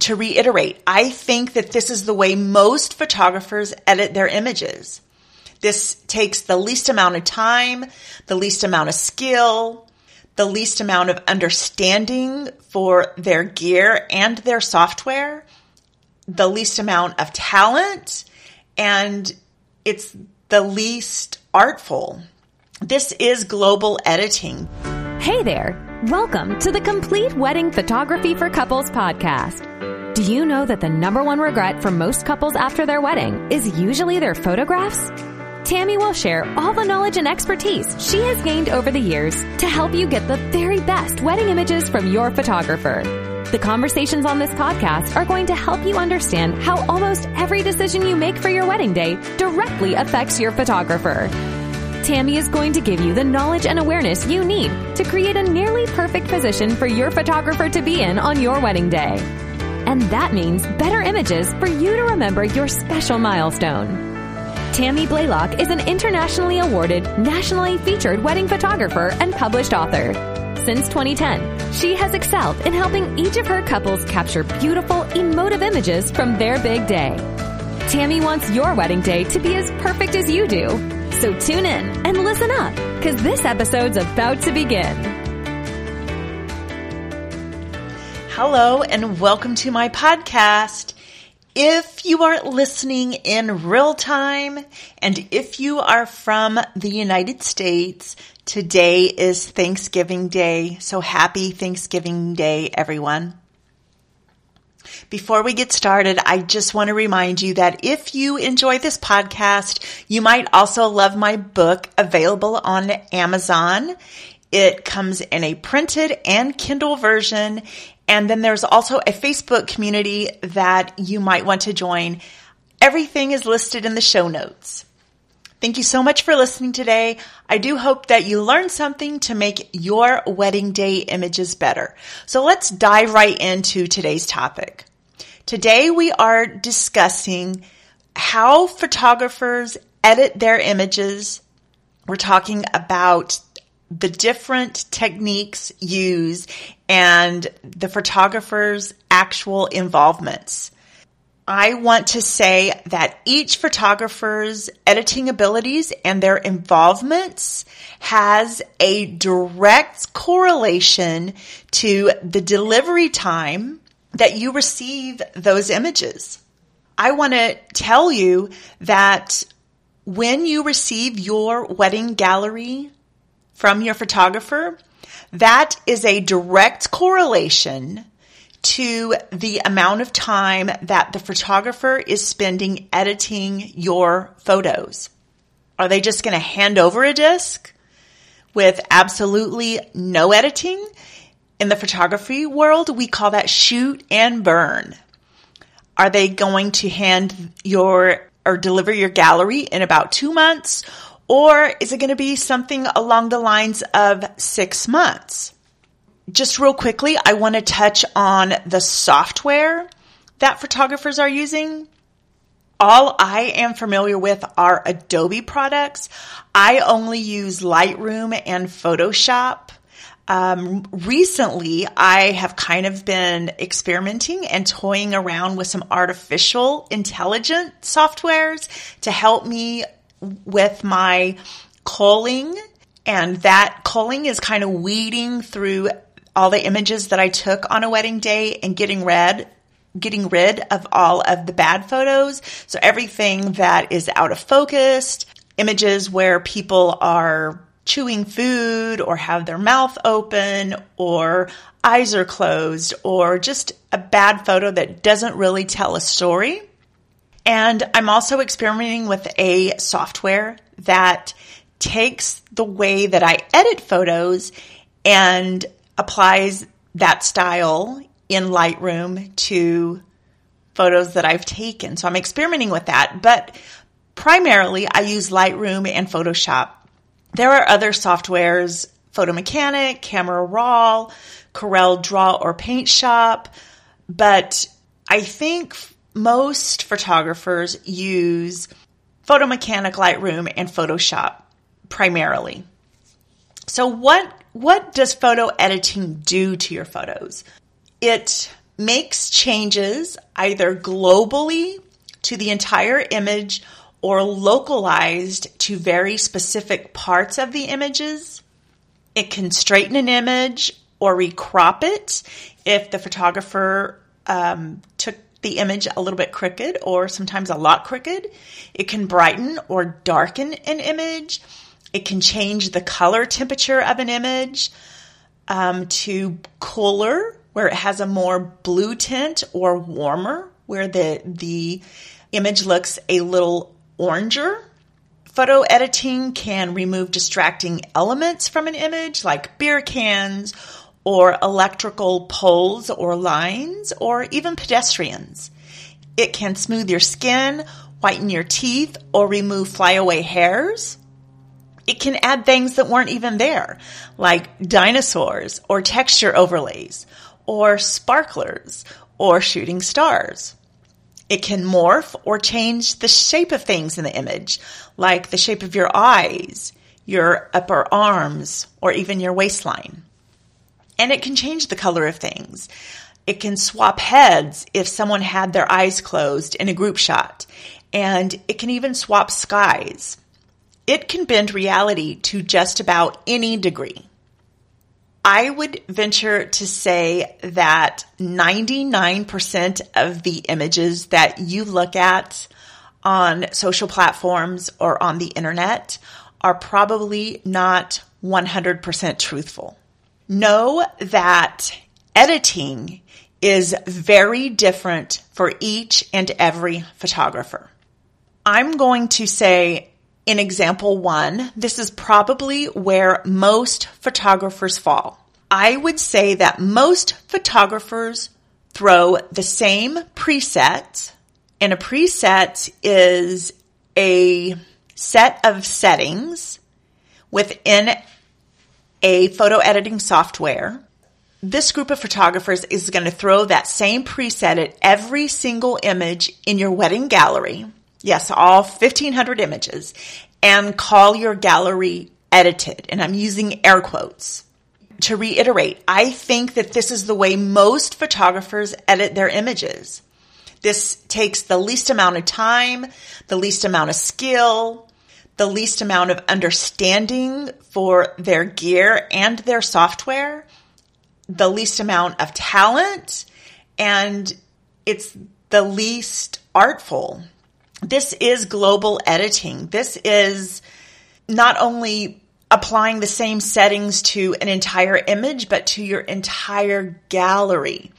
to reiterate, I think that this is the way most photographers edit their images. This takes the least amount of time, the least amount of skill, the least amount of understanding for their gear and their software, the least amount of talent, and it's the least artful. This is global editing. Hey there. Welcome to the Complete Wedding Photography for Couples podcast. Do you know that the number one regret for most couples after their wedding is usually their photographs? Tammy will share all the knowledge and expertise she has gained over the years to help you get the very best wedding images from your photographer. The conversations on this podcast are going to help you understand how almost every decision you make for your wedding day directly affects your photographer. Tammy is going to give you the knowledge and awareness you need to create a nearly perfect position for your photographer to be in on your wedding day. And that means better images for you to remember your special milestone. Tammy Blaylock is an internationally awarded, nationally featured wedding photographer and published author. Since 2010, she has excelled in helping each of her couples capture beautiful, emotive images from their big day. Tammy wants your wedding day to be as perfect as you do. So tune in and listen up, because this episode's about to begin. Hello, and welcome to my podcast. If you are listening in real time and if you are from the United States, today is Thanksgiving Day. So happy Thanksgiving Day, everyone. Before we get started, I just want to remind you that if you enjoy this podcast, you might also love my book available on Amazon. It comes in a printed and Kindle version and then there's also a Facebook community that you might want to join. Everything is listed in the show notes. Thank you so much for listening today. I do hope that you learned something to make your wedding day images better. So let's dive right into today's topic. Today we are discussing how photographers edit their images. We're talking about the different techniques used and the photographer's actual involvements. I want to say that each photographer's editing abilities and their involvements has a direct correlation to the delivery time that you receive those images. I want to tell you that when you receive your wedding gallery from your photographer, that is a direct correlation to the amount of time that the photographer is spending editing your photos. Are they just going to hand over a disc with absolutely no editing? In the photography world, we call that shoot and burn. Are they going to hand your or deliver your gallery in about two months or is it going to be something along the lines of six months? Just real quickly, I want to touch on the software that photographers are using. All I am familiar with are Adobe products. I only use Lightroom and Photoshop. Um, recently, I have kind of been experimenting and toying around with some artificial intelligent softwares to help me with my culling and that culling is kind of weeding through all the images that I took on a wedding day and getting rid getting rid of all of the bad photos. So everything that is out of focus, images where people are chewing food or have their mouth open or eyes are closed or just a bad photo that doesn't really tell a story. And I'm also experimenting with a software that takes the way that I edit photos and applies that style in Lightroom to photos that I've taken. So I'm experimenting with that, but primarily I use Lightroom and Photoshop. There are other softwares, Photo Mechanic, Camera Raw, Corel Draw or Paint Shop, but I think most photographers use Photo Mechanic Lightroom and Photoshop primarily. So what what does photo editing do to your photos? It makes changes either globally to the entire image or localized to very specific parts of the images. It can straighten an image or recrop it if the photographer um, took the image a little bit crooked or sometimes a lot crooked. It can brighten or darken an image. It can change the color temperature of an image um, to cooler, where it has a more blue tint, or warmer, where the the image looks a little oranger. Photo editing can remove distracting elements from an image like beer cans or electrical poles or lines or even pedestrians. It can smooth your skin, whiten your teeth, or remove flyaway hairs. It can add things that weren't even there, like dinosaurs or texture overlays or sparklers or shooting stars. It can morph or change the shape of things in the image, like the shape of your eyes, your upper arms, or even your waistline. And it can change the color of things. It can swap heads if someone had their eyes closed in a group shot. And it can even swap skies. It can bend reality to just about any degree. I would venture to say that 99% of the images that you look at on social platforms or on the internet are probably not 100% truthful. Know that editing is very different for each and every photographer. I'm going to say in example one, this is probably where most photographers fall. I would say that most photographers throw the same preset, and a preset is a set of settings within a photo editing software. This group of photographers is going to throw that same preset at every single image in your wedding gallery Yes, all 1500 images and call your gallery edited. And I'm using air quotes. To reiterate, I think that this is the way most photographers edit their images. This takes the least amount of time, the least amount of skill, the least amount of understanding for their gear and their software, the least amount of talent, and it's the least artful this is global editing. This is not only applying the same settings to an entire image, but to your entire gallery.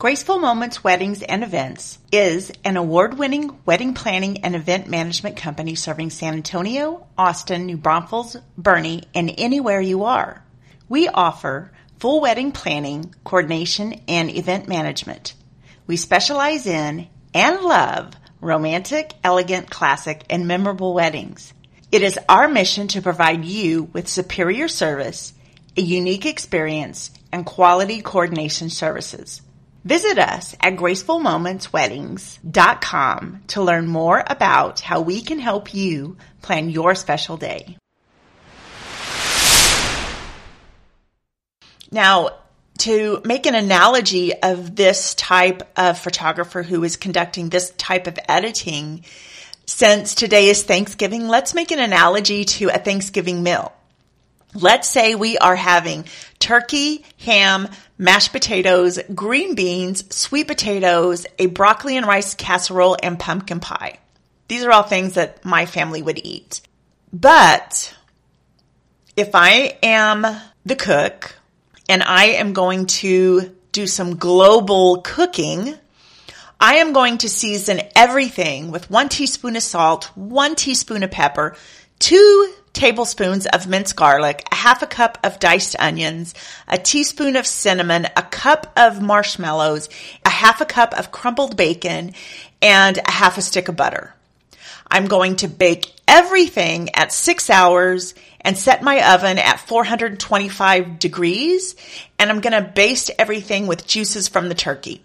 Graceful Moments Weddings and Events is an award winning wedding planning and event management company serving San Antonio, Austin, New Braunfels, Boerne, and anywhere you are. We offer full wedding planning, coordination, and event management. We specialize in and love romantic, elegant, classic, and memorable weddings. It is our mission to provide you with superior service, a unique experience, and quality coordination services. Visit us at gracefulmomentsweddings.com to learn more about how we can help you plan your special day. Now, to make an analogy of this type of photographer who is conducting this type of editing, since today is Thanksgiving, let's make an analogy to a Thanksgiving meal. Let's say we are having turkey, ham, mashed potatoes, green beans, sweet potatoes, a broccoli and rice casserole, and pumpkin pie. These are all things that my family would eat. But if I am the cook and I am going to do some global cooking. I am going to season everything with one teaspoon of salt, one teaspoon of pepper, two tablespoons of minced garlic, a half a cup of diced onions, a teaspoon of cinnamon, a cup of marshmallows, a half a cup of crumbled bacon, and a half a stick of butter. I'm going to bake everything at six hours and set my oven at 425 degrees. And I'm going to baste everything with juices from the turkey.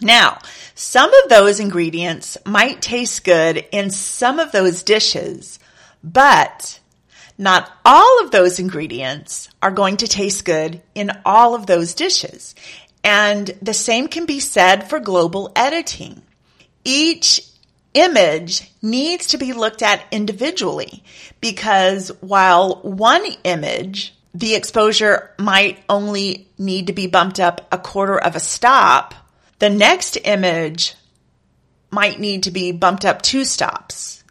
Now, some of those ingredients might taste good in some of those dishes, but not all of those ingredients are going to taste good in all of those dishes. And the same can be said for global editing. Each image needs to be looked at individually because while one image, the exposure might only need to be bumped up a quarter of a stop, the next image might need to be bumped up two stops.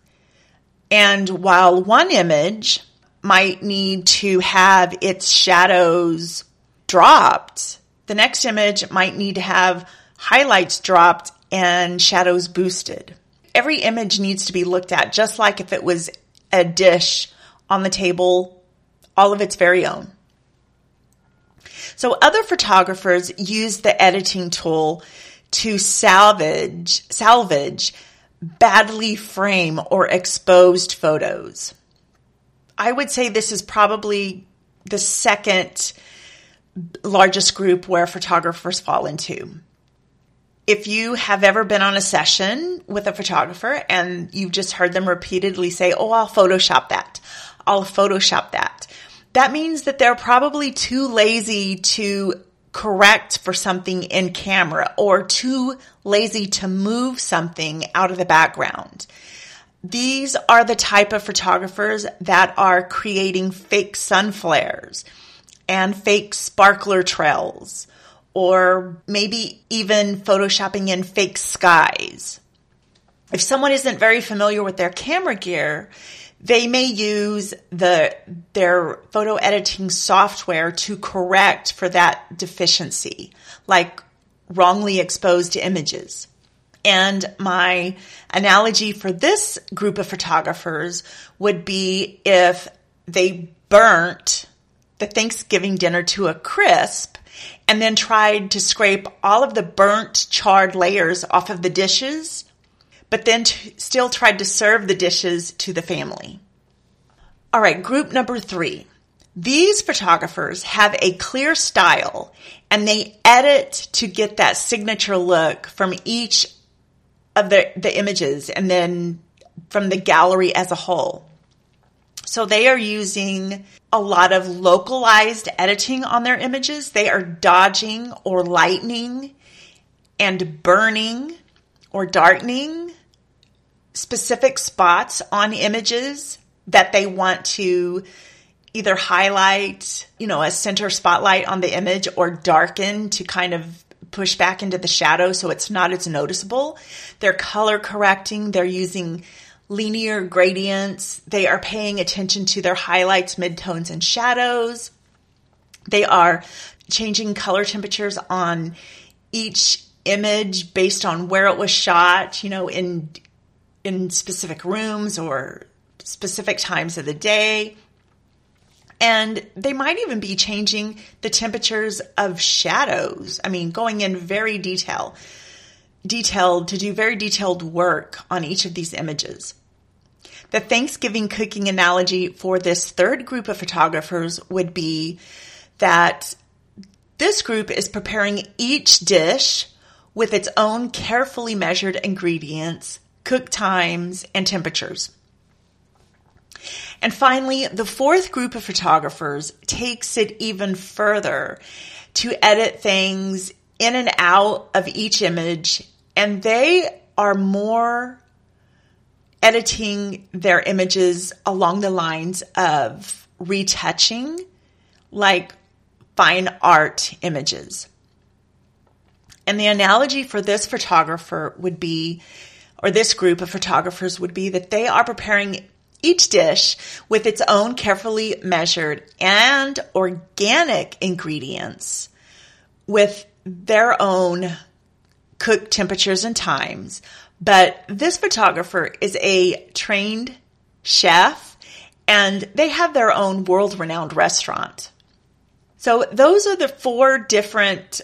And while one image might need to have its shadows dropped, the next image might need to have highlights dropped and shadows boosted. Every image needs to be looked at just like if it was a dish on the table, all of its very own. So other photographers use the editing tool to salvage, salvage badly frame or exposed photos. I would say this is probably the second largest group where photographers fall into. If you have ever been on a session with a photographer and you've just heard them repeatedly say, Oh, I'll Photoshop that. I'll Photoshop that. That means that they're probably too lazy to correct for something in camera or too lazy to move something out of the background. These are the type of photographers that are creating fake sun flares and fake sparkler trails or maybe even photoshopping in fake skies. If someone isn't very familiar with their camera gear, they may use the their photo editing software to correct for that deficiency, like wrongly exposed images. And my analogy for this group of photographers would be if they burnt the Thanksgiving dinner to a crisp and then tried to scrape all of the burnt charred layers off of the dishes but then t- still tried to serve the dishes to the family. All right, group number three. These photographers have a clear style and they edit to get that signature look from each of the, the images and then from the gallery as a whole. So they are using a lot of localized editing on their images. They are dodging or lightening and burning or darkening specific spots on images that they want to either highlight, you know, a center spotlight on the image or darken to kind of push back into the shadow so it's not as noticeable. They're color correcting, they're using linear gradients, they are paying attention to their highlights, midtones, and shadows. They are changing color temperatures on each image based on where it was shot, you know, in in specific rooms or specific times of the day. And they might even be changing the temperatures of shadows. I mean, going in very detail, detailed to do very detailed work on each of these images. The Thanksgiving cooking analogy for this third group of photographers would be that this group is preparing each dish with its own carefully measured ingredients cook times, and temperatures. And finally, the fourth group of photographers takes it even further to edit things in and out of each image, and they are more editing their images along the lines of retouching, like fine art images. And the analogy for this photographer would be or this group of photographers would be that they are preparing each dish with its own carefully measured and organic ingredients with their own cook temperatures and times. But this photographer is a trained chef and they have their own world renowned restaurant. So those are the four different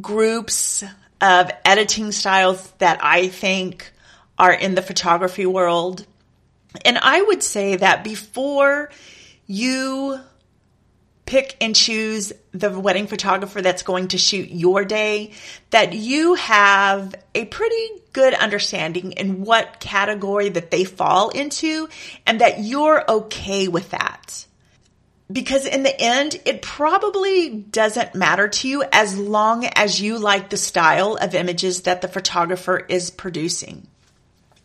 groups of editing styles that I think are in the photography world. And I would say that before you pick and choose the wedding photographer that's going to shoot your day, that you have a pretty good understanding in what category that they fall into and that you're okay with that. Because in the end, it probably doesn't matter to you as long as you like the style of images that the photographer is producing.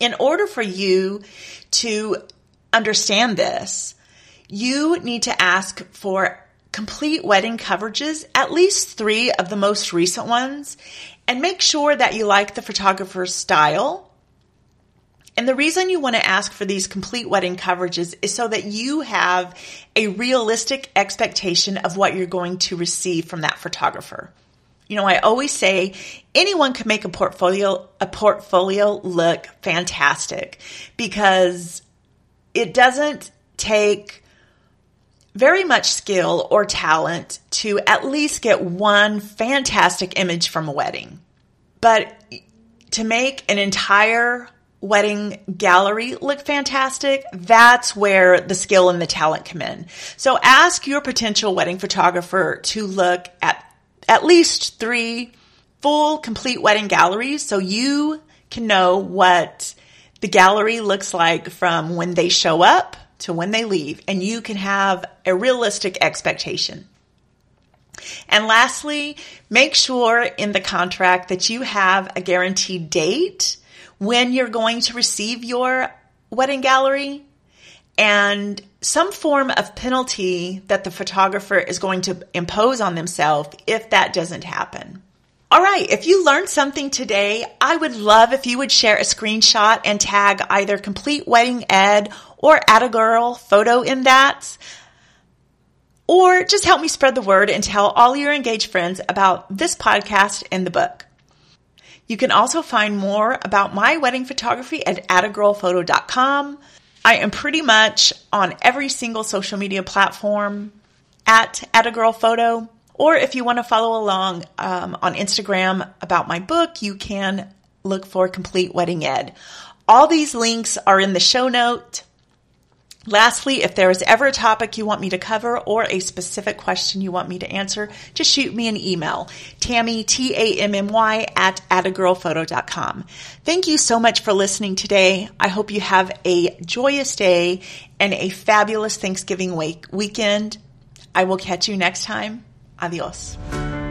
In order for you to understand this, you need to ask for complete wedding coverages, at least three of the most recent ones, and make sure that you like the photographer's style. And the reason you want to ask for these complete wedding coverages is so that you have a realistic expectation of what you're going to receive from that photographer. You know, I always say anyone can make a portfolio a portfolio look fantastic because it doesn't take very much skill or talent to at least get one fantastic image from a wedding. But to make an entire wedding gallery look fantastic, that's where the skill and the talent come in. So ask your potential wedding photographer to look at at least three full complete wedding galleries so you can know what the gallery looks like from when they show up to when they leave, and you can have a realistic expectation. And lastly, make sure in the contract that you have a guaranteed date when you're going to receive your wedding gallery and some form of penalty that the photographer is going to impose on themselves if that doesn't happen. All right, if you learned something today, I would love if you would share a screenshot and tag either Complete Wedding Ed or Atta Girl photo in that. Or just help me spread the word and tell all your engaged friends about this podcast and the book. You can also find more about my wedding photography at attagirlphoto.com. I am pretty much on every single social media platform at attagirlphoto. Or if you want to follow along um, on Instagram about my book, you can look for Complete Wedding Ed. All these links are in the show note. Lastly, if there is ever a topic you want me to cover or a specific question you want me to answer, just shoot me an email. Tammy, T-A-M-M-Y at attagirlphoto.com. Thank you so much for listening today. I hope you have a joyous day and a fabulous Thanksgiving week- weekend. I will catch you next time. Adios.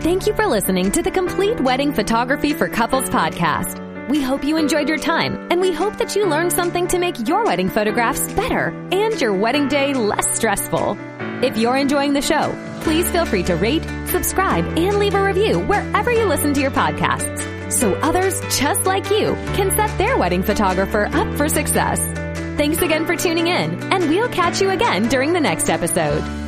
Thank you for listening to the Complete Wedding Photography for Couples podcast. We hope you enjoyed your time and we hope that you learned something to make your wedding photographs better and your wedding day less stressful. If you're enjoying the show, please feel free to rate, subscribe, and leave a review wherever you listen to your podcasts so others just like you can set their wedding photographer up for success. Thanks again for tuning in, and we'll catch you again during the next episode.